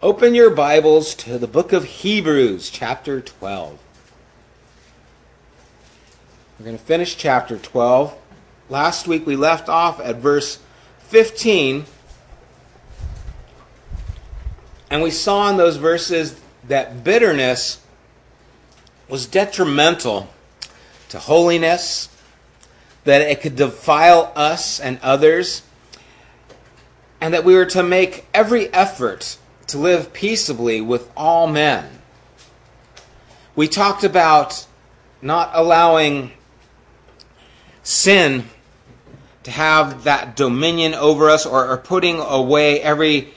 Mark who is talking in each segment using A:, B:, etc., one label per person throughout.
A: Open your Bibles to the book of Hebrews, chapter 12. We're going to finish chapter 12. Last week we left off at verse 15. And we saw in those verses that bitterness was detrimental to holiness, that it could defile us and others, and that we were to make every effort to live peaceably with all men. We talked about not allowing sin to have that dominion over us or, or putting away every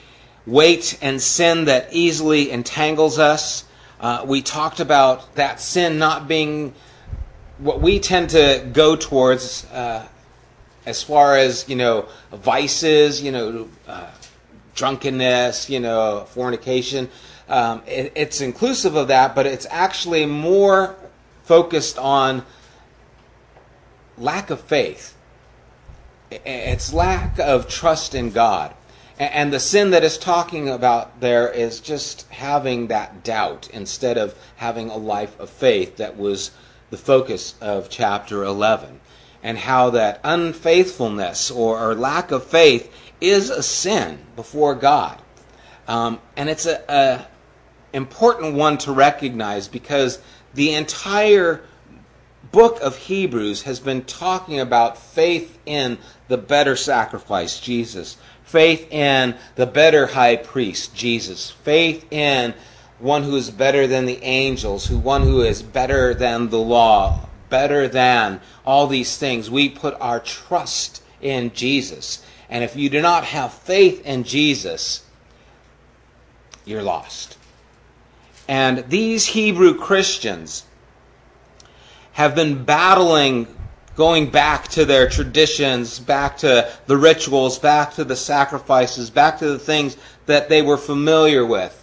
A: weight and sin that easily entangles us. Uh, we talked about that sin not being what we tend to go towards uh, as far as, you know, vices, you know, uh, drunkenness, you know, fornication. Um, it, it's inclusive of that, but it's actually more focused on lack of faith. It's lack of trust in God. And the sin that is talking about there is just having that doubt instead of having a life of faith that was the focus of chapter 11. And how that unfaithfulness or, or lack of faith is a sin before God. Um, and it's a, a important one to recognize because the entire book of Hebrews has been talking about faith in the better sacrifice, Jesus. Faith in the better high priest, Jesus. Faith in one who is better than the angels, who one who is better than the law, better than all these things. We put our trust in Jesus. And if you do not have faith in Jesus, you're lost. And these Hebrew Christians have been battling going back to their traditions, back to the rituals, back to the sacrifices, back to the things that they were familiar with.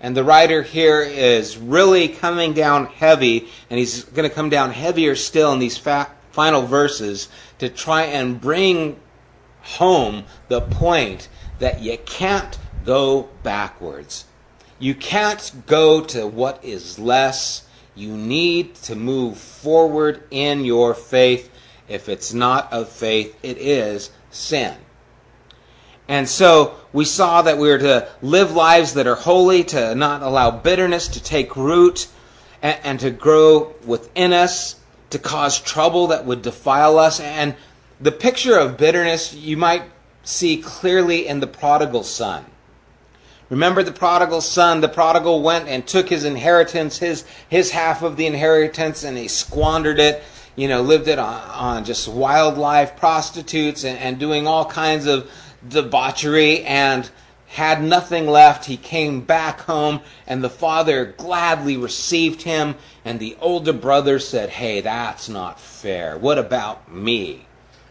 A: And the writer here is really coming down heavy, and he's going to come down heavier still in these fa- final verses to try and bring home the point that you can't go backwards. You can't go to what is less. You need to move forward in your faith. If it's not of faith, it is sin. And so we saw that we are to live lives that are holy, to not allow bitterness to take root and, and, to grow within us, to cause trouble that would defile us, and the picture of bitterness you might see clearly in the prodigal son. Remember the prodigal son? The prodigal went and took his inheritance, his, his half of the inheritance, and he squandered it. You know, lived it on, on just wildlife, prostitutes, and, and doing all kinds of debauchery, and had nothing left. He came back home, and the father gladly received him. And the older brother said, Hey, that's not fair. What about me?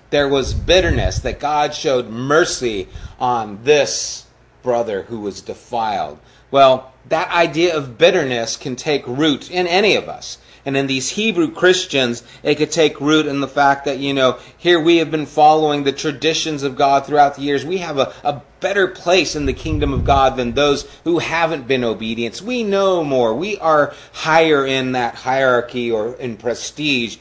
A: There was bitterness, that God showed mercy on this brother who was defiled. Well, that idea of bitterness can take root in any of us. And in these Hebrew Christians, it could take root in the fact that, you know, here we have been following the traditions of God throughout the years. We have a, a better place in the kingdom of God than those who haven't been obedient. We know more. We are higher in that hierarchy or in prestige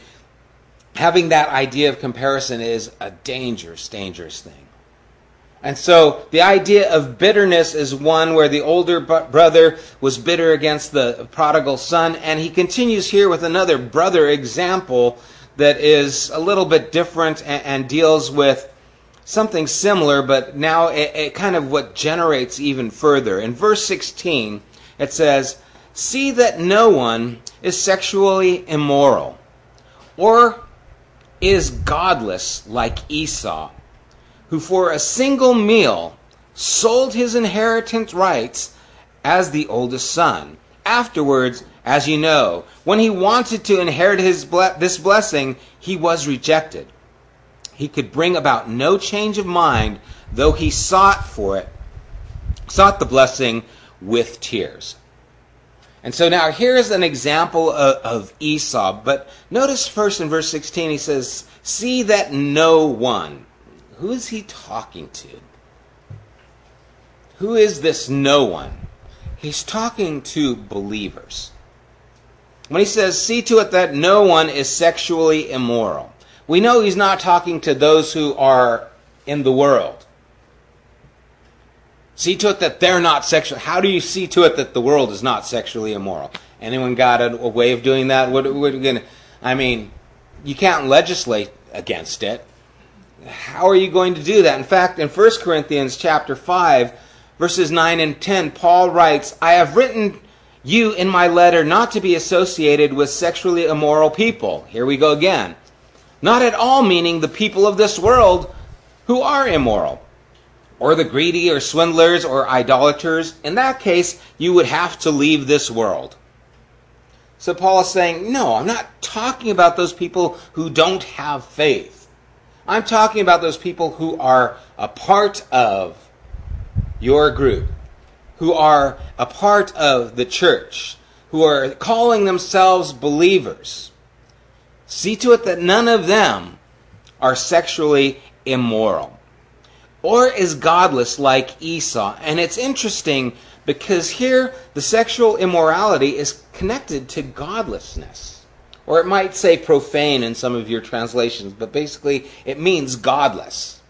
A: having that idea of comparison is a dangerous, dangerous thing. And so the idea of bitterness is one where the older brother was bitter against the prodigal son, and he continues here with another brother example that is a little bit different and, and deals with something similar, but now it, it kind of what generates even further. In verse 16, it says, See that no one is sexually immoral, or is godless like Esau, who for a single meal sold his inheritance rights as the oldest son. Afterwards, as you know, when he wanted to inherit his ble- this blessing, he was rejected. He could bring about no change of mind, though he sought for it, sought the blessing with tears. And so now here's an example of, of, Esau. But notice first in verse 16 he says, See that no one. Who is he talking to? Who is this no one? he's talking to believers. When he says, see to it that no one is sexually immoral, we know he's not talking to those who are in the world. See to it that they're not sexual. How do you see to it that the world is not sexually immoral? Anyone got a, a way of doing that? What, what gonna, I mean, you can't legislate against it. How are you going to do that? In fact, in 1 Corinthians chapter 5, verses 9 and 10, Paul writes, I have written you in my letter not to be associated with sexually immoral people. Here we go again. Not at all meaning the people of this world who are immoral or the greedy or swindlers or idolaters, in that case, you would have to leave this world. So Paul is saying, no, I'm not talking about those people who don't have faith. I'm talking about those people who are a part of your group, who are a part of the church, who are calling themselves believers. See to it that none of them are sexually immoral or is godless like Esau. And it's interesting because here the sexual immorality is connected to godlessness. Or it might say profane in some of your translations, but basically it means godless.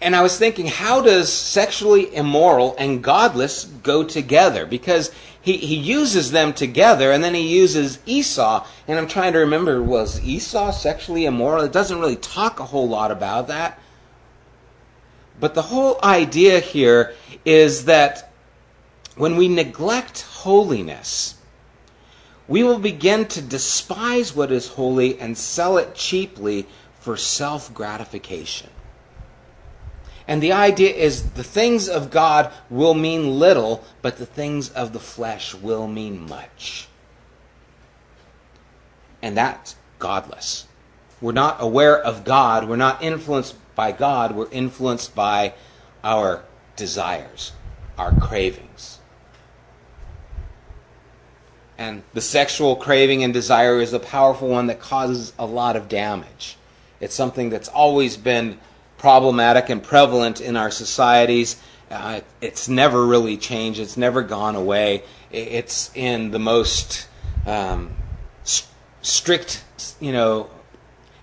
A: And I was thinking, how does sexually immoral and godless go together? Because he, he uses them together and then he uses Esau. And I'm trying to remember, was Esau sexually immoral? It doesn't really talk a whole lot about that. But the whole idea here is that when we neglect holiness, we will begin to despise what is holy and sell it cheaply for self gratification. And the idea is the things of God will mean little, but the things of the flesh will mean much. And that's godless. We're not aware of God, we're not influenced by God, we're influenced by our desires, our cravings. And the sexual craving and desire is a powerful one that causes a lot of damage. It's something that's always been problematic and prevalent in our societies. Uh, it's never really changed, it's never gone away. It's in the most um, strict, you know,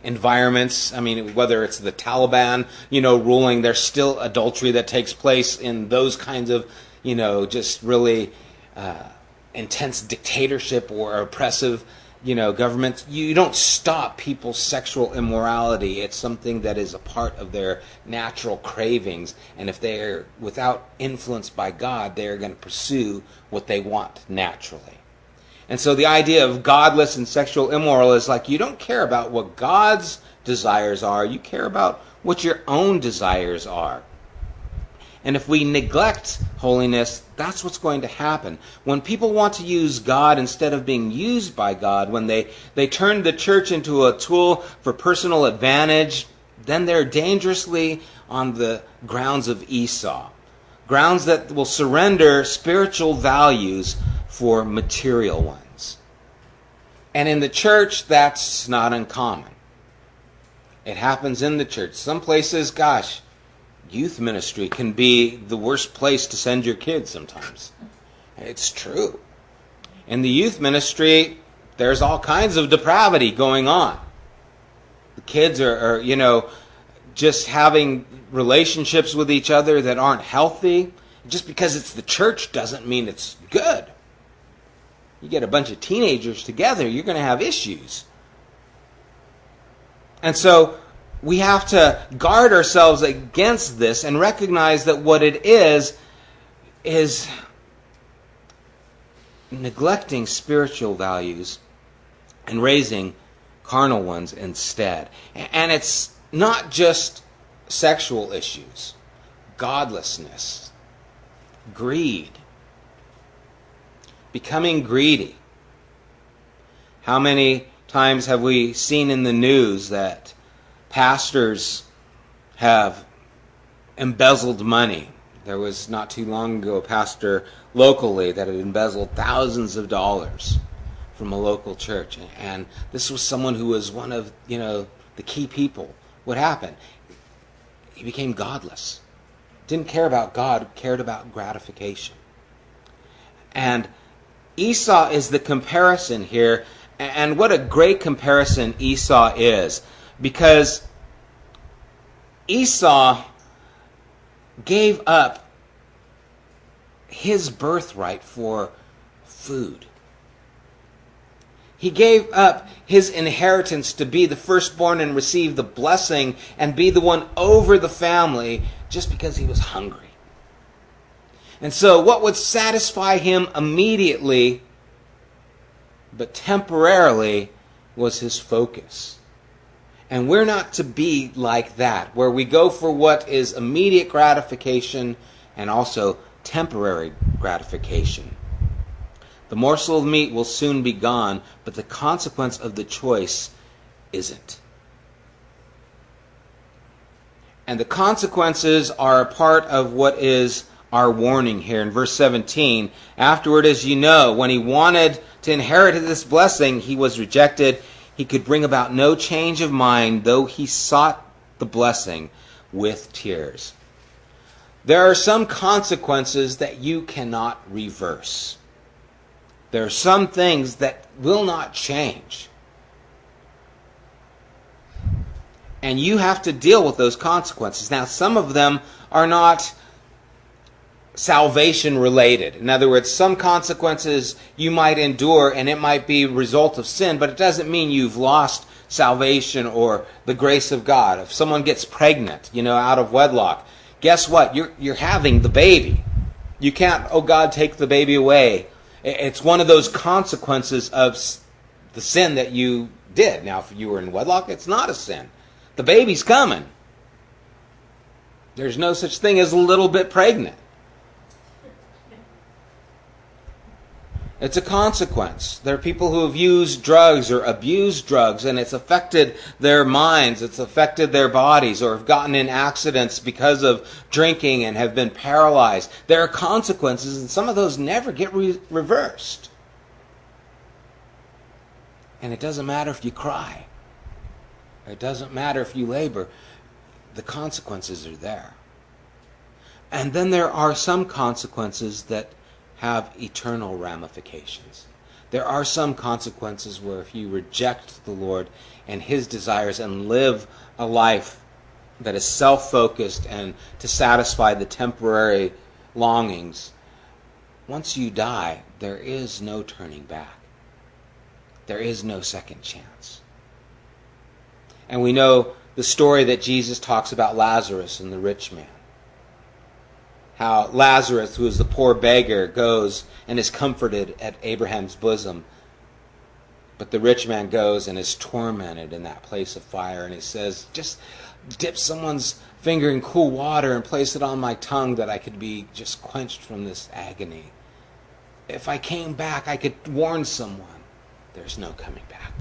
A: environments. I mean, whether it's the Taliban, you know, ruling, there's still adultery that takes place in those kinds of, you know, just really uh, intense dictatorship or oppressive, you know, governments. You don't stop people's sexual immorality. It's something that is a part of their natural cravings. And if they're without influence by God, they're going to pursue what they want naturally. And so the idea of godless and sexual immoral is like you don't care about what God's desires are, you care about what your own desires are. And if we neglect holiness, that's what's going to happen. When people want to use God instead of being used by God, when they, they turn the church into a tool for personal advantage, then they're dangerously on the grounds of Esau. Grounds that will surrender spiritual values for material ones. And in the church, that's not uncommon. It happens in the church. Some places, gosh, youth ministry can be the worst place to send your kids sometimes. It's true. In the youth ministry, there's all kinds of depravity going on. The kids are, are you know, just having relationships with each other that aren't healthy. Just because it's the church doesn't mean it's good you get a bunch of teenagers together, you're going to have issues. And so we have to guard ourselves against this and recognize that what it is is neglecting spiritual values and raising carnal ones instead. And it's not just sexual issues, godlessness, greed, becoming greedy. How many times have we seen in the news that pastors have embezzled money? There was not too long ago a pastor locally that had embezzled thousands of dollars from a local church. And this was someone who was one of, you know, the key people. What happened? He became godless. Didn't care about God, cared about gratification. And Esau is the comparison here. And what a great comparison Esau is. Because Esau gave up his birthright for food. He gave up his inheritance to be the firstborn and receive the blessing and be the one over the family just because he was hungry. And so, what would satisfy him immediately, but temporarily, was his focus. And we're not to be like that, where we go for what is immediate gratification and also temporary gratification. The morsel of meat will soon be gone, but the consequence of the choice isn't. And the consequences are a part of what is our warning here in verse 17. Afterward, as you know, when he wanted to inherit this blessing, he was rejected he could bring about no change of mind, though he sought the blessing with tears. There are some consequences that you cannot reverse. There are some things that will not change. And you have to deal with those consequences. Now, some of them are not salvation related. In other words, some consequences you might endure and it might be result of sin, but it doesn't mean you've lost salvation or the grace of God. If someone gets pregnant, you know, out of wedlock, guess what? You're, you're having the baby. You can't, oh God, take the baby away. It's one of those consequences of the sin that you did. Now, if you were in wedlock, it's not a sin. The baby's coming. There's no such thing as a little bit pregnant. It's a consequence. There are people who have used drugs or abused drugs and it's affected their minds, it's affected their bodies, or have gotten in accidents because of drinking and have been paralyzed. There are consequences, and some of those never get re- reversed. And it doesn't matter if you cry, it doesn't matter if you labor, the consequences are there. And then there are some consequences that have eternal ramifications. There are some consequences where if you reject the Lord and His desires and live a life that is self focused and to satisfy the temporary longings, once you die, there is no turning back. There is no second chance. And we know the story that Jesus talks about Lazarus and the rich man how Lazarus, who is the poor beggar, goes and is comforted at Abraham's bosom. But the rich man goes and is tormented in that place of fire. And he says, Just dip someone's finger in cool water and place it on my tongue that I could be just quenched from this agony. If I came back, I could warn someone. There's no coming back.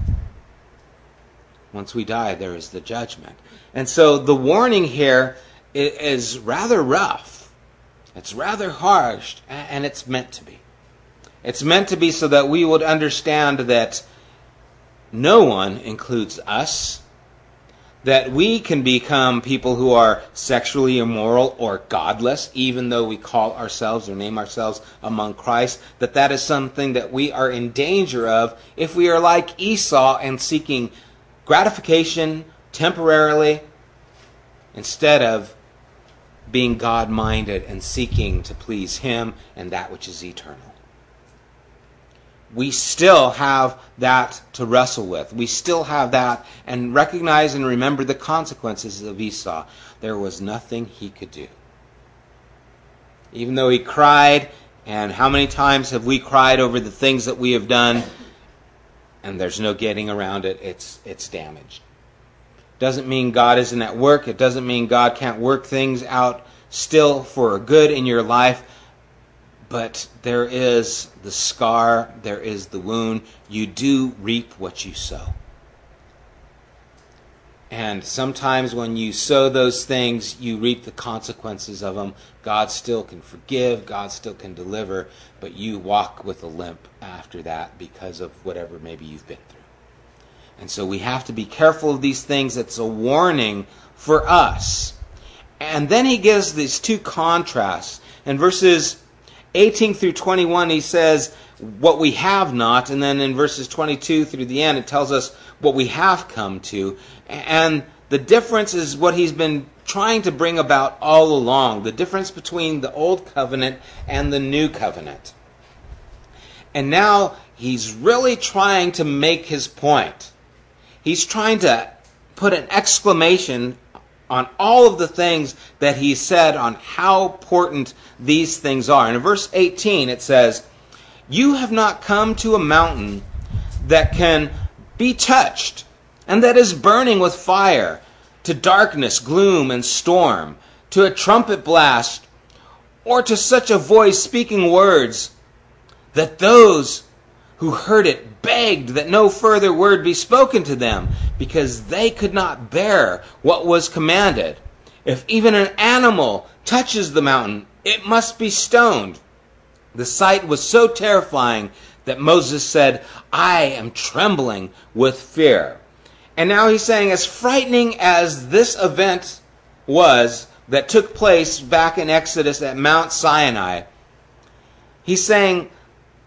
A: Once we die, there is the judgment. And so the warning here is rather rough it's rather harsh, and it's meant to be. It's meant to be so that we would understand that no one includes us, that we can become people who are sexually immoral or godless, even though we call ourselves or name ourselves among Christ, that that is something that we are in danger of if we are like Esau and seeking gratification temporarily instead of being God minded and seeking to please Him and that which is eternal. We still have that to wrestle with. We still have that and recognize and remember the consequences of Esau. There was nothing he could do. Even though he cried, and how many times have we cried over the things that we have done, and there's no getting around it, it's, it's damaged. Doesn't mean God isn't at work. It doesn't mean God can't work things out still for a good in your life. But there is the scar, there is the wound. You do reap what you sow. And sometimes when you sow those things, you reap the consequences of them. God still can forgive, God still can deliver, but you walk with a limp after that because of whatever maybe you've been through. And so we have to be careful of these things. It's a warning for us. And then he gives these two contrasts. In verses 18 through 21, he says what we have not, and then in verses 22 through the end, it tells us what we have come to. And the difference is what he's been trying to bring about all along the difference between the old covenant and the new covenant. And now he's really trying to make his point. He's trying to put an exclamation on all of the things that he said on how important these things are. And in verse 18 it says, You have not come to a mountain that can be touched and that is burning with fire, to darkness, gloom, and storm, to a trumpet blast, or to such a voice speaking words that those who heard it begged that no further word be spoken to them, because they could not bear what was commanded. If even an animal touches the mountain, it must be stoned. The sight was so terrifying that Moses said, I am trembling with fear. And now he's saying, as frightening as this event was that took place back in Exodus at Mount Sinai, he's saying,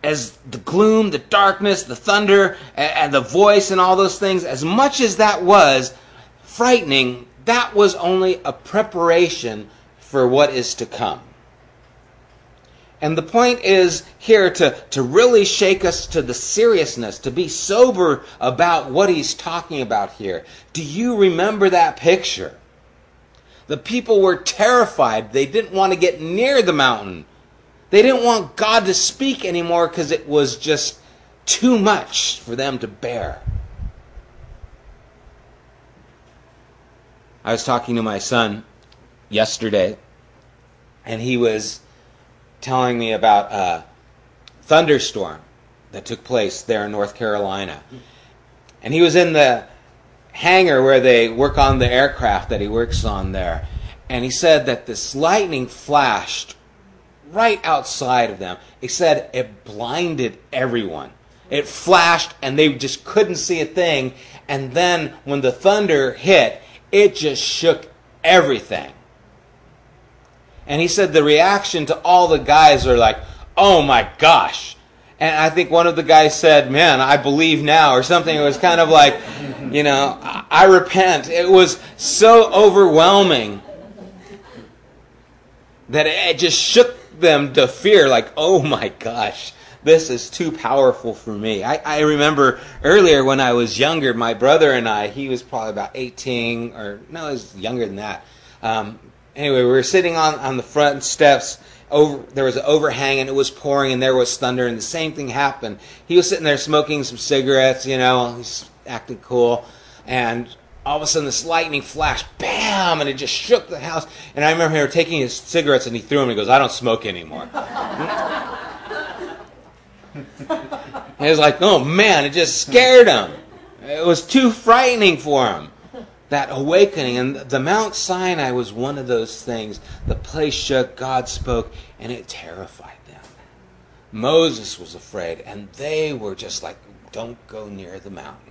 A: as the gloom, the darkness, the thunder, and the voice, and all those things, as much as that was frightening, that was only a preparation for what is to come. And the point is here to, to really shake us to the seriousness, to be sober about what he's talking about here. Do you remember that picture? The people were terrified. They didn't want to get near the mountain. They didn't want God to speak anymore because it was just too much for them to bear. I was talking to my son yesterday, and he was telling me about a thunderstorm that took place there in North Carolina. And he was in the hangar where they work on the aircraft that he works on there. And he said that this lightning flashed right outside of them. He said it blinded everyone. It flashed and they just couldn't see a thing. And then when the thunder hit, it just shook everything. And he said the reaction to all the guys are like, oh my gosh. And I think one of the guys said, man, I believe now, or something. It was kind of like, you know, I repent. It was so overwhelming that it just shook them to fear, like, oh my gosh, this is too powerful for me. I, I remember earlier when I was younger, my brother and I, he was probably about 18, or no, he was younger than that. Um, anyway, we were sitting on, on the front steps. Over, there was an overhang and it was pouring and there was thunder and the same thing happened. He was sitting there smoking some cigarettes, you know, he's acting cool. And all of a sudden this lightning flash, bam, and it just shook the house. And I remember him taking his cigarettes and he threw them and he goes, I don't smoke anymore. he was like, oh man, it just scared him. It was too frightening for him. That awakening. And the Mount Sinai was one of those things. The place shook, God spoke, and it terrified them. Moses was afraid, and they were just like, don't go near the mountain.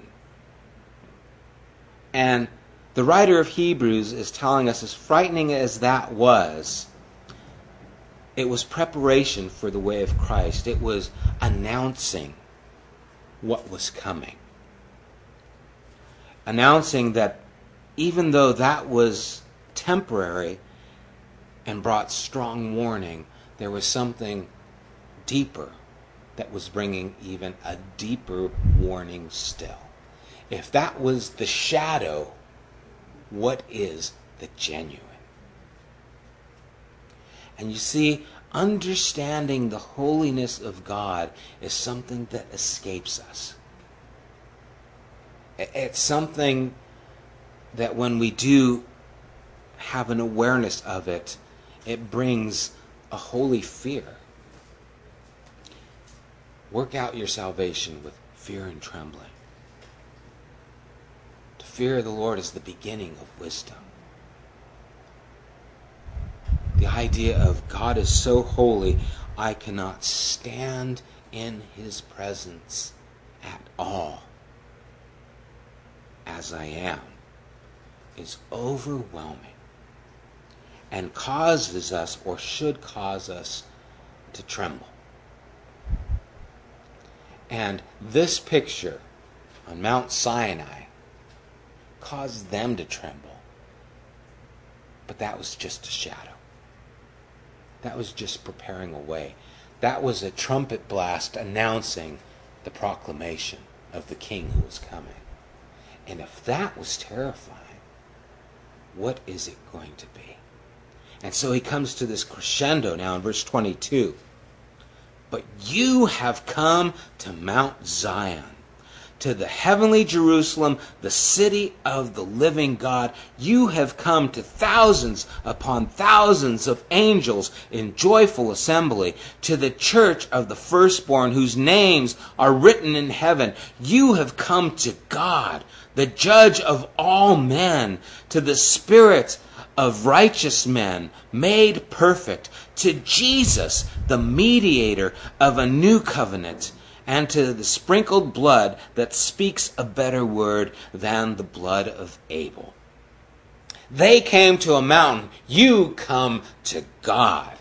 A: And the writer of Hebrews is telling us, as frightening as that was, it was preparation for the way of Christ. It was announcing what was coming. Announcing that even though that was temporary and brought strong warning, there was something deeper that was bringing even a deeper warning still. If that was the shadow, what is the genuine? And you see, understanding the holiness of God is something that escapes us. It's something that when we do have an awareness of it, it brings a holy fear. Work out your salvation with fear and trembling fear of the Lord is the beginning of wisdom. The idea of God is so holy, I cannot stand in his presence at all as I am is overwhelming and causes us, or should cause us, to tremble. And this picture on Mount Sinai caused them to tremble. But that was just a shadow. That was just preparing a way. That was a trumpet blast announcing the proclamation of the king who was coming. And if that was terrifying, what is it going to be? And so he comes to this crescendo now in verse 22. But you have come to Mount Zion to the heavenly Jerusalem, the city of the living God. You have come to thousands upon thousands of angels in joyful assembly, to the church of the firstborn whose names are written in heaven. You have come to God, the judge of all men, to the spirit of righteous men made perfect, to Jesus, the mediator of a new covenant and to the sprinkled blood that speaks a better word than the blood of Abel. They came to a mountain. You come to God.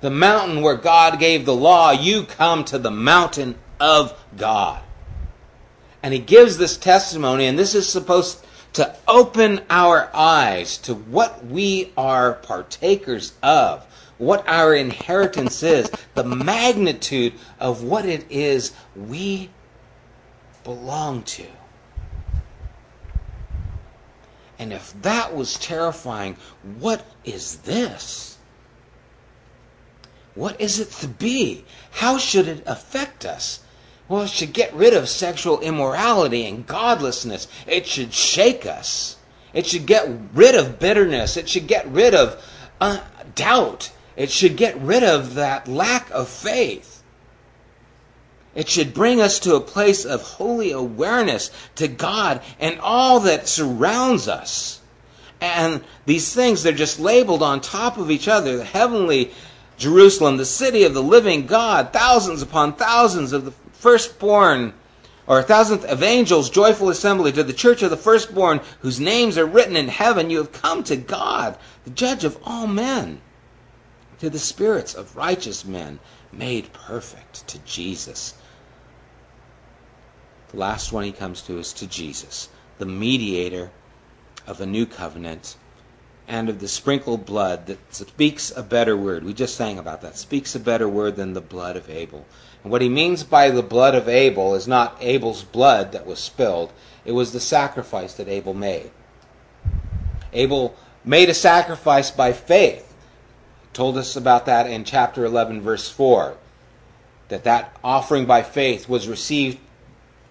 A: The mountain where God gave the law, you come to the mountain of God. And he gives this testimony, and this is supposed to open our eyes to what we are partakers of what our inheritance is, the magnitude of what it is we belong to. And if that was terrifying, what is this? What is it to be? How should it affect us? Well, it should get rid of sexual immorality and godlessness. It should shake us. It should get rid of bitterness. It should get rid of uh, doubt. It should get rid of that lack of faith. It should bring us to a place of holy awareness to God and all that surrounds us. And these things, they're just labeled on top of each other. The heavenly Jerusalem, the city of the living God, thousands upon thousands of the firstborn, or thousands of angels, joyful assembly to the church of the firstborn, whose names are written in heaven. You have come to God, the judge of all men to the spirits of righteous men made perfect, to Jesus. The last one he comes to is to Jesus, the mediator of a new covenant and of the sprinkled blood that speaks a better word. We just sang about that. Speaks a better word than the blood of Abel. And what he means by the blood of Abel is not Abel's blood that was spilled, it was the sacrifice that Abel made. Abel made a sacrifice by faith told us about that in chapter 11 verse 4 that that offering by faith was received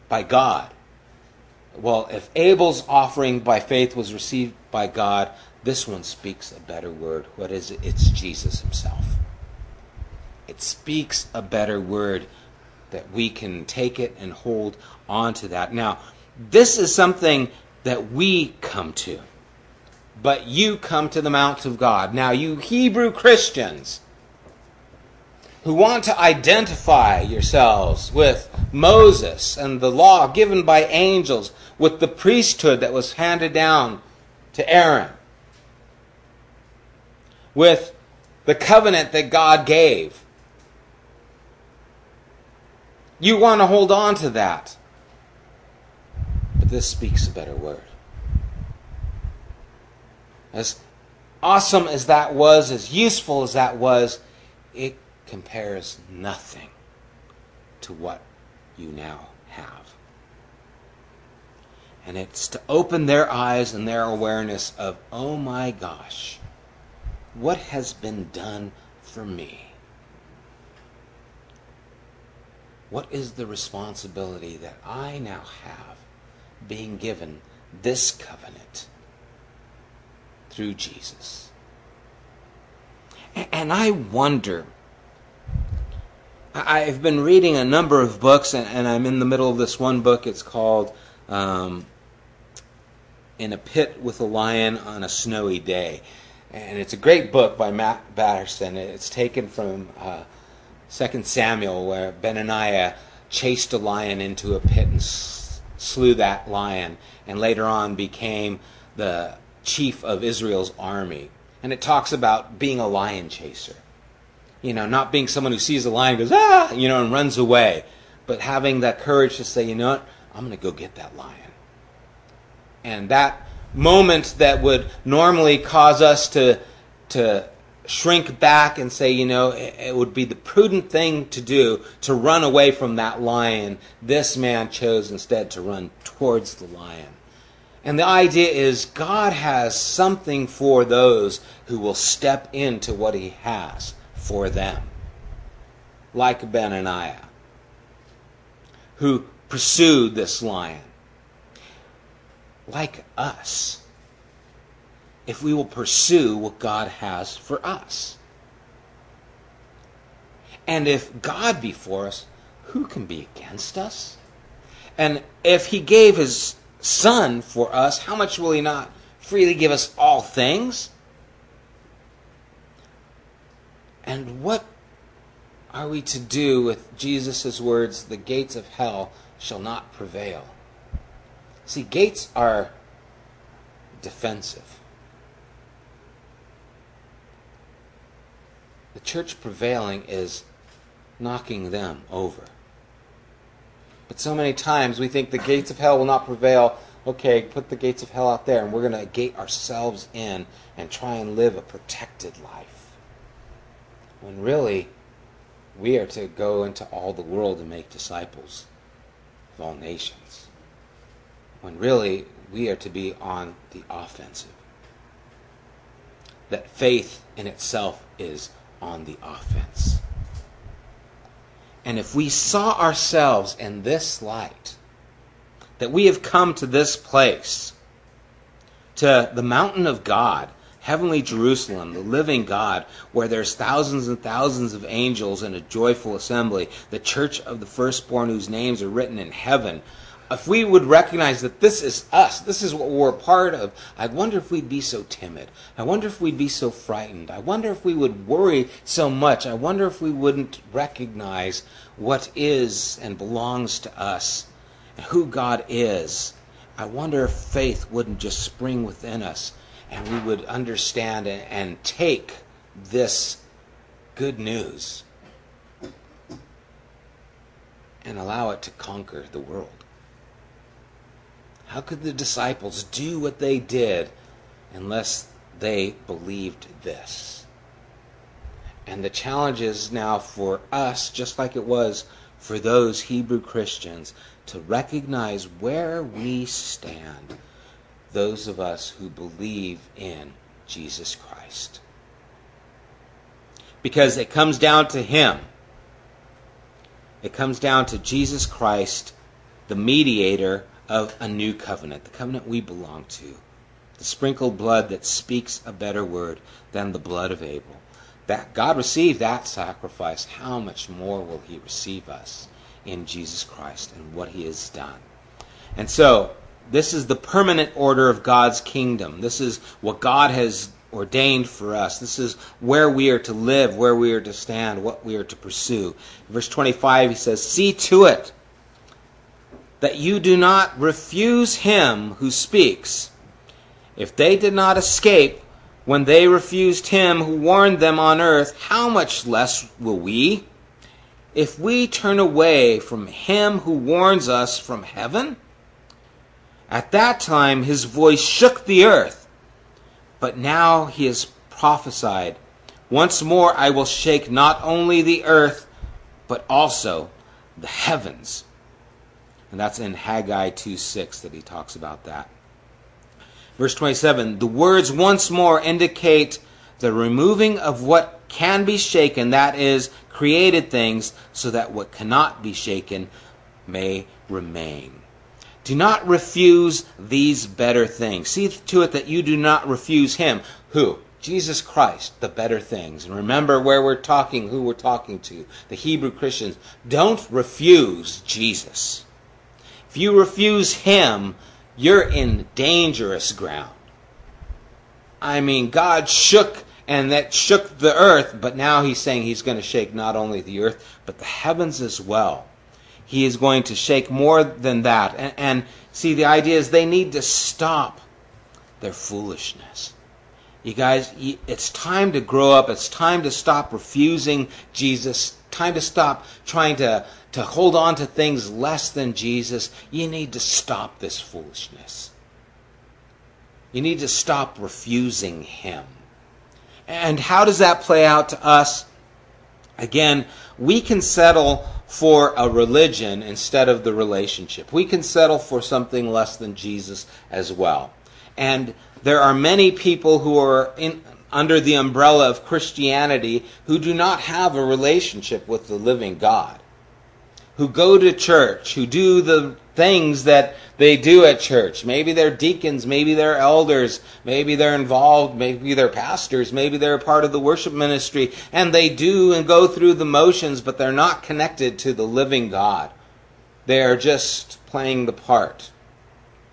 A: by God. Well if Abel's offering by faith was received by God this one speaks a better word. What is it? It's Jesus himself. It speaks a better word that we can take it and hold on to that. Now this is something that we come to but you come to the mount of God. Now, you Hebrew Christians who want to identify yourselves with Moses and the law given by angels, with the priesthood that was handed down to Aaron, with the covenant that God gave. You want to hold on to that. But this speaks a better word. As awesome as that was, as useful as that was, it compares nothing to what you now have. And it's to open their eyes and their awareness of, oh my gosh, what has been done for me? What is the responsibility that I now have being given this covenant? Through Jesus. And I wonder, I've been reading a number of books, and I'm in the middle of this one book. It's called um, In a Pit with a Lion on a Snowy Day. And it's a great book by Mark Batterson. It's taken from uh, 2 Samuel, where Benaiah chased a lion into a pit and slew that lion, and later on became the chief of Israel's army. And it talks about being a lion chaser. You know, not being someone who sees a lion goes, ah, you know, and runs away, but having that courage to say, you know what, I'm going to go get that lion. And that moment that would normally cause us to, to shrink back and say, you know, it would be the prudent thing to do to run away from that lion. This man chose instead to run towards the lion. And the idea is God has something for those who will step into what he has for them. Like Benaiah, who pursued this lion. Like us if we will pursue what God has for us. And if God be for us, who can be against us? And if he gave his son for us, how much will he not freely give us all things? And what are we to do with Jesus' words, the gates of hell shall not prevail? See, gates are defensive. The church prevailing is knocking them over. But so many times we think the gates of hell will not prevail. Okay, put the gates of hell out there, and we're going to gate ourselves in and try and live a protected life. When really, we are to go into all the world and make disciples of all nations. When really, we are to be on the offensive. That faith in itself is on the offense. And if we saw ourselves in this light, that we have come to this place, to the mountain of God, heavenly Jerusalem, the living God, where there's thousands and thousands of angels in a joyful assembly, the church of the firstborn whose names are written in heaven, if we would recognize that this is us, this is what we're a part of, I wonder if we'd be so timid. I wonder if we'd be so frightened. I wonder if we would worry so much. I wonder if we wouldn't recognize what is and belongs to us and who God is. I wonder if faith wouldn't just spring within us and we would understand and, take this good news and allow it to conquer the world. How could the disciples do what they did unless they believed this? And the challenge is now for us, just like it was for those Hebrew Christians, to recognize where we stand, those of us who believe in Jesus Christ. Because it comes down to Him. It comes down to Jesus Christ, the mediator of a new covenant, the covenant we belong to, the sprinkled blood that speaks a better word than the blood of Abel. That God received that sacrifice, how much more will he receive us in Jesus Christ and what he has done? And so, this is the permanent order of God's kingdom. This is what God has ordained for us. This is where we are to live, where we are to stand, what we are to pursue. Verse 25, he says, See to it that you do not refuse him who speaks. If they did not escape when they refused him who warned them on earth, how much less will we? If we turn away from him who warns us from heaven? At that time his voice shook the earth, but now he has prophesied. Once more I will shake not only the earth, but also the heavens. And that's in Haggai 2 6 that he talks about that. Verse 27 The words once more indicate the removing of what can be shaken, that is, created things, so that what cannot be shaken may remain. Do not refuse these better things. See to it that you do not refuse him. Who? Jesus Christ, the better things. And remember where we're talking, who we're talking to. The Hebrew Christians. Don't refuse Jesus. If you refuse him, you're in dangerous ground. I mean, God shook and that shook the earth, but now he's saying he's going to shake not only the earth, but the heavens as well. He is going to shake more than that. And, and see, the idea is they need to stop their foolishness. You guys, it's time to grow up. It's time to stop refusing Jesus. Time to stop trying to, to hold on to things less than Jesus. You need to stop this foolishness. You need to stop refusing Him. And how does that play out to us? Again, we can settle for a religion instead of the relationship. We can settle for something less than Jesus as well. And there are many people who are in, under the umbrella of Christianity who do not have a relationship with the living God, who go to church, who do the things that they do at church. Maybe they're deacons, maybe they're elders, maybe they're involved, maybe they're pastors, maybe they're part of the worship ministry, and they do and go through the motions, but they're not connected to the living God. They are just playing the part.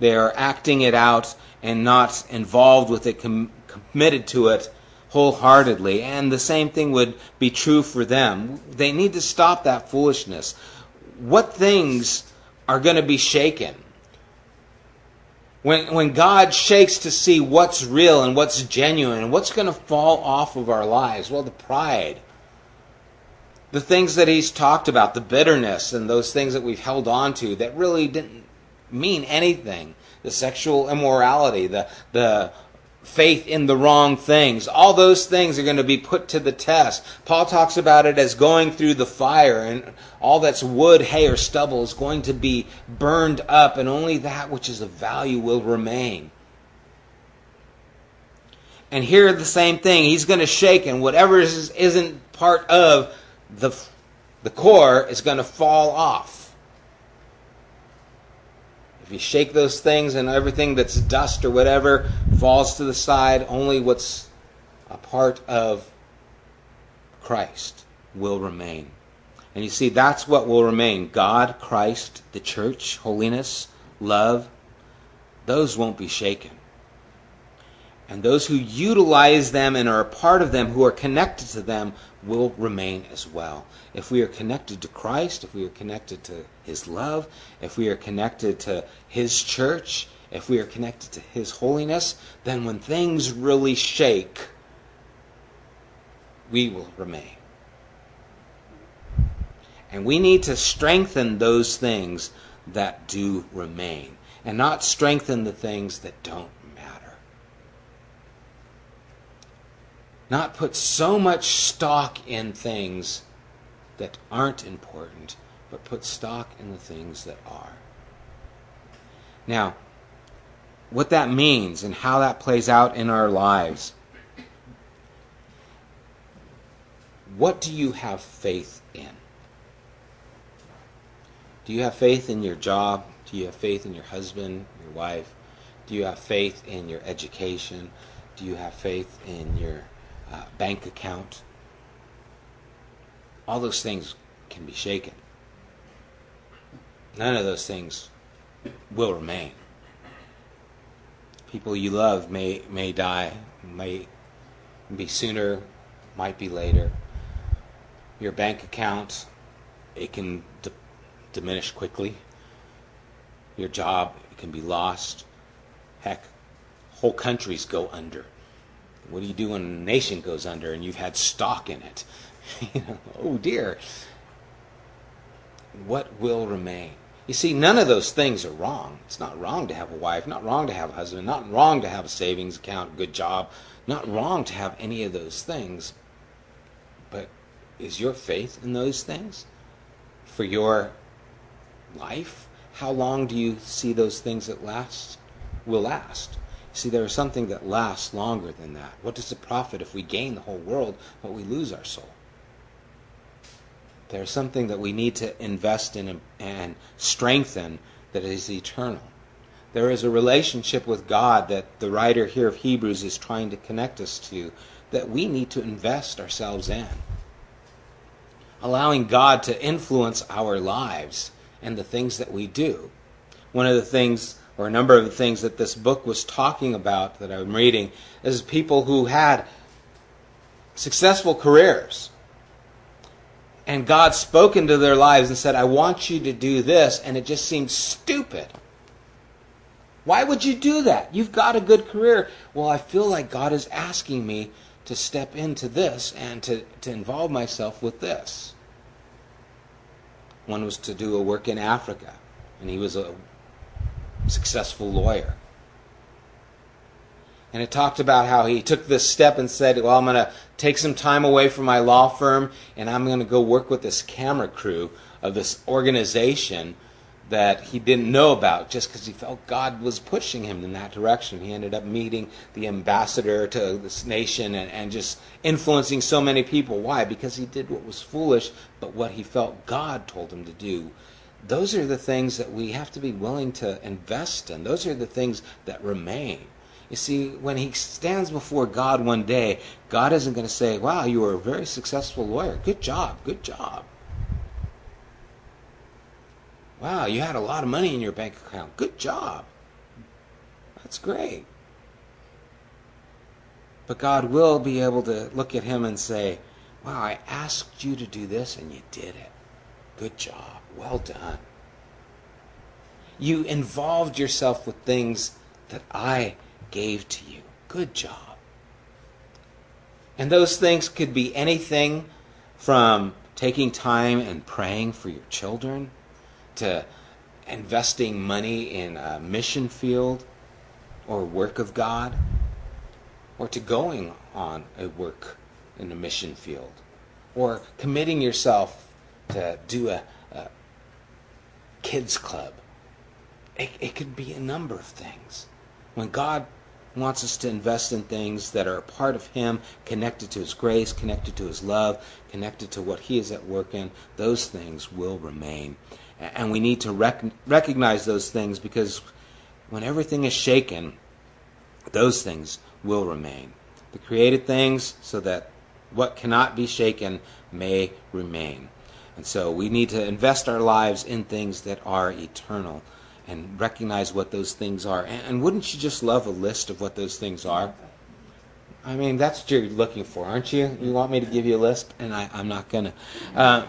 A: They are acting it out and not involved with it, com- committed to it wholeheartedly. And the same thing would be true for them. They need to stop that foolishness. What things are going to be shaken? When, when God shakes to see what's real and what's genuine and what's going to fall off of our lives, well, the pride, the things that He's talked about, the bitterness, and those things that we've held on to that really didn't mean anything the sexual immorality, the, the faith in the wrong things. All those things are going to be put to the test. Paul talks about it as going through the fire, and all that's wood, hay, or stubble is going to be burned up, and only that which is of value will remain. And here the same thing. He's going to shake, and whatever is, isn't part of the, the core is going to fall off. If you shake those things and everything that's dust or whatever falls to the side, only what's a part of Christ will remain. And you see, that's what will remain God, Christ, the church, holiness, love, those won't be shaken. And those who utilize them and are a part of them, who are connected to them, will remain as well. If we are connected to Christ, if we are connected to His love, if we are connected to His church, if we are connected to His holiness, then when things really shake, we will remain. And we need to strengthen those things that do remain and not strengthen the things that don't not put so much stock in things that aren't important, but put stock in the things that are. Now, what that means and how that plays out in our lives. What do you have faith in? Do you have faith in your job? Do you have faith in your husband, your wife? Do you have faith in your education? Do you have faith in your uh, bank account. All those things can be shaken. None of those things will remain. People you love may may die, may be sooner, might be later. Your bank account, it can d- diminish quickly. Your job, it can be lost. Heck, whole countries go under. What do you do when a nation goes under and you've had stock in it? you know, oh dear. What will remain? You see, none of those things are wrong. It's not wrong to have a wife, not wrong to have a husband, not wrong to have a savings account, good job, not wrong to have any of those things. But is your faith in those things for your life? How long do you see those things that last will last? See, there is something that lasts longer than that. What does it profit if we gain the whole world but we lose our soul? There's something that we need to invest in and strengthen that is eternal. There is a relationship with God that the writer here of Hebrews is trying to connect us to that we need to invest ourselves in. Allowing God to influence our lives and the things that we do. One of the things or a number of the things that this book was talking about that I'm reading, is people who had successful careers. And God spoke into their lives and said, I want you to do this, and it just seemed stupid. Why would you do that? You've got a good career. Well, I feel like God is asking me to step into this and to, to involve myself with this. One was to do a work in Africa, and he was a successful lawyer. And it talked about how he took this step and said, Well, I'm going to take some time away from my law firm and I'm going to go work with this camera crew of this organization that he didn't know about just because he felt God was pushing him in that direction. He ended up meeting the ambassador to this nation and, and just influencing so many people. Why? Because he did what was foolish, but what he felt God told him to do. Those are the things that we have to be willing to invest in. Those are the things that remain. You see, when he stands before God one day, God isn't going to say, Wow, you were a very successful lawyer. Good job, good job. Wow, you had a lot of money in your bank account. Good job. That's great. But God will be able to look at him and say, Wow, I asked you to do this and you did it. Good job. Well done. You involved yourself with things that I gave to you. Good job. And those things could be anything from taking time and praying for your children to investing money in a mission field or work of God or to going on a work in a mission field or committing yourself to do a, kids club. It, it could be a number of things. When God wants us to invest in things that are a part of Him, connected to His grace, connected to His love, connected to what He is at work in, those things will remain. And we need to rec- recognize those things because when everything is shaken, those things will remain. The created things, so that what cannot be shaken may remain. And so we need to invest our lives in things that are eternal and recognize what those things are. And, and, wouldn't you just love a list of what those things are? I mean, that's what you're looking for, aren't you? You want me to give you a list? And I, am not going to. Uh,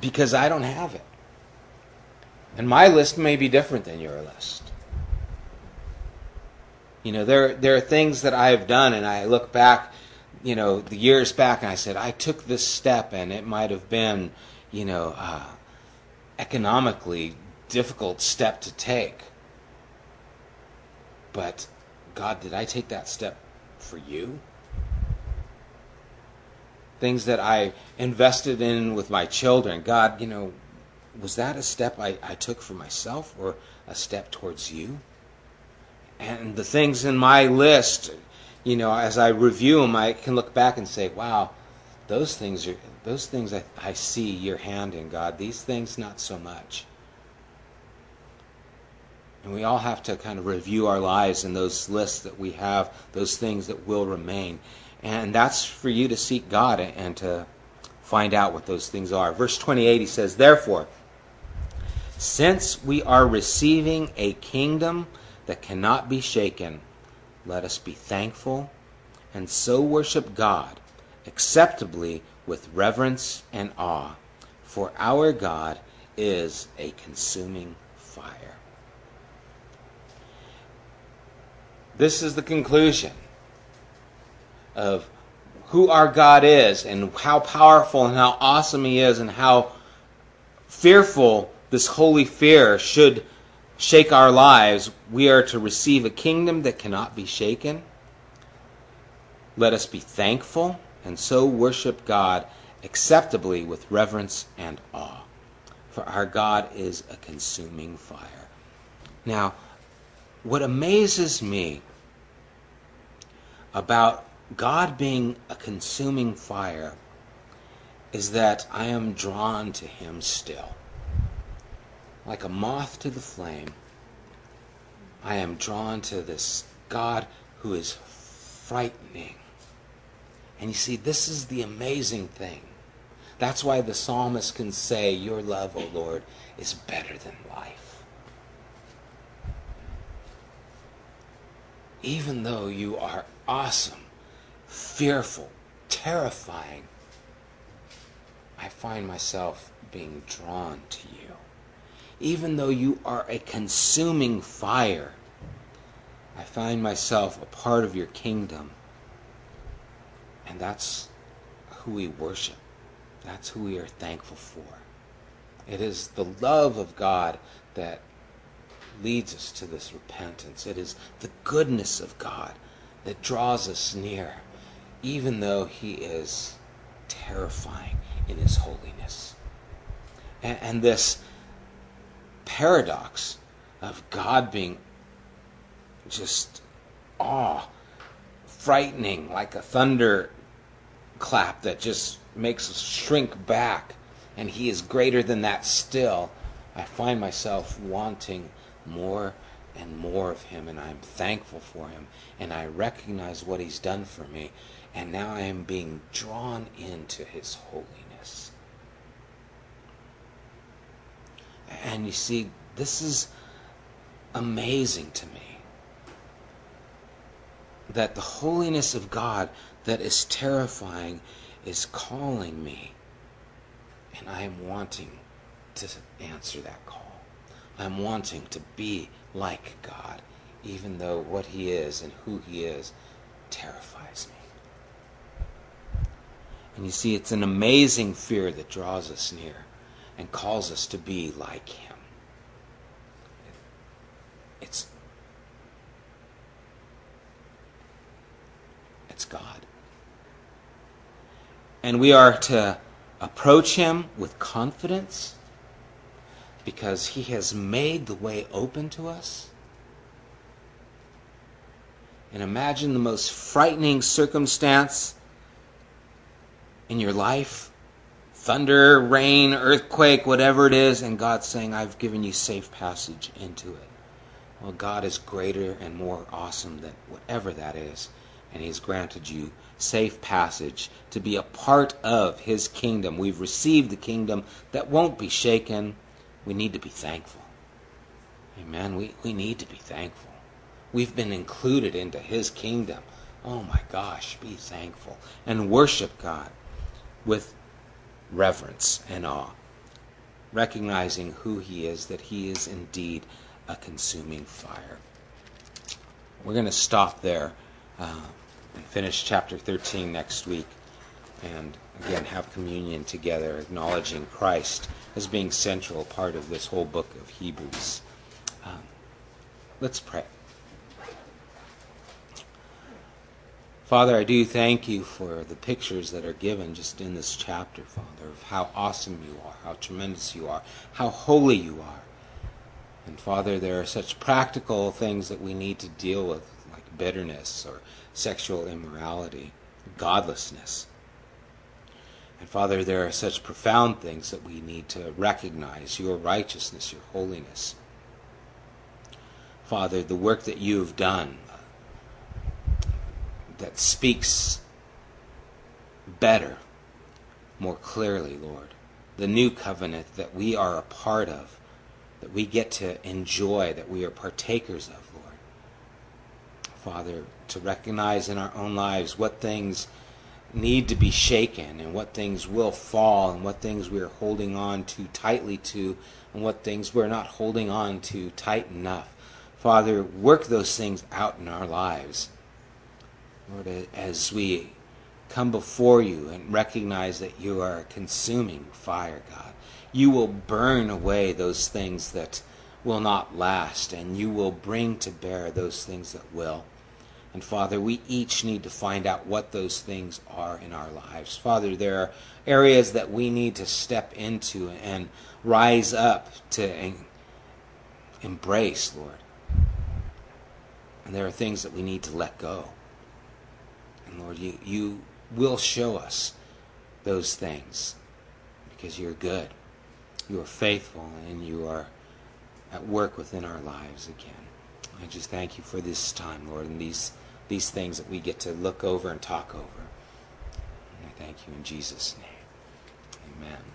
A: because I don't have it. And my list may be different than your list. You know, there, there are things that I have done, and I look back, you know, the years back, and I said, I took this step, and it might have been, you know, uh, economically difficult step to take. But God, did I take that step for you? Things that I invested in with my children, God, you know, was that a step I, I took for myself or a step towards you? And the things in my list, you know, as I review them, I can look back and say, wow, those things are those things I, I see your hand in God. These things not so much. And we all have to kind of review our lives and those lists that we have, those things that will remain. And that's for you to seek God and to find out what those things are. Verse 28, he says, Therefore, since we are receiving a kingdom that cannot be shaken, let us be thankful and so worship God acceptably with reverence and awe, for our God is a consuming fire. This is the conclusion of who our God is and how powerful and how awesome He is and how fearful this holy fear should shake our lives. We are to receive a kingdom that cannot be shaken. Let us be thankful and so worship God acceptably with reverence and awe. For our God is a consuming fire. Now, what amazes me about God being a consuming fire is that I am drawn to Him still. Like a moth to the flame, I am drawn to this God who is frightening. And you see, this is the amazing thing. That's why the psalmist can say, Your love, O Lord, is better than life. even though you are awesome, fearful, terrifying, I find myself being drawn to you. Even though you are a consuming fire, I find myself a part of your kingdom. And that's who we worship. That's who we are thankful for. It is the love of God that leads us to this repentance. It is the goodness of God that draws us near, even though He is terrifying in His holiness. And, and this paradox of God being just awe, frightening, like a thunder clap that just makes us shrink back, and He is greater than that still. I find myself wanting more and more of Him, and I'm thankful for Him, and I recognize what He's done for me, and now I am being drawn into His holiness. And you see, this is amazing to me. That the holiness of God that is terrifying is calling me, and I am wanting to answer that call. I'm wanting to be like God, even though what He is and who He is terrifies me. And you see, it's an amazing fear that draws us near and calls us to be like Him. It's, it's God. And we are to approach Him with confidence because He has made the way open to us. And imagine the most frightening circumstance in your life thunder, rain, earthquake, whatever it is, and God saying, I've given you safe passage into it. Well, God is greater and more awesome than whatever that is, and He's granted you safe passage to be a part of His kingdom. We've received the kingdom that won't be shaken we need to be thankful. Amen. We, we need to be thankful. We've been included into His kingdom. Oh my gosh, be thankful and worship God with reverence and awe, recognizing who He is, that He is indeed a consuming fire. We're going to stop there uh, and finish chapter 13 next week and again have communion together, acknowledging Christ as being central part of this whole book of Hebrews. Um, let's pray. Father, I do thank you for the pictures that are given just in this chapter, Father, of how awesome you are, how tremendous you are, how holy you are. And Father, there are such practical things that we need to deal with, like bitterness or sexual immorality, godlessness. And Father, there are such profound things that we need to recognize your righteousness, your holiness. Father, the work that you have done uh, that speaks better, more clearly, Lord. The new covenant that we are a part of, that we get to enjoy, that we are partakers of, Lord. Father, to recognize in our own lives what things need to be shaken and what things will fall and what things we're holding on too tightly to and what things we're not holding on to tight enough. Father, work those things out in our lives. Lord, as we come before you and recognize that you are a consuming fire, God, you will burn away those things that will not last and you will bring to bear those things that will. And Father, we each need to find out what those things are in our lives. Father, there are areas that we need to step into and rise up to embrace, Lord. And there are things that we need to let go. And Lord, you, you will show us those things because you're good. You are faithful and you are at work within our lives again. I just thank you for this time, Lord, and these these things that we get to look over and talk over. And I thank you in Jesus' name. Amen.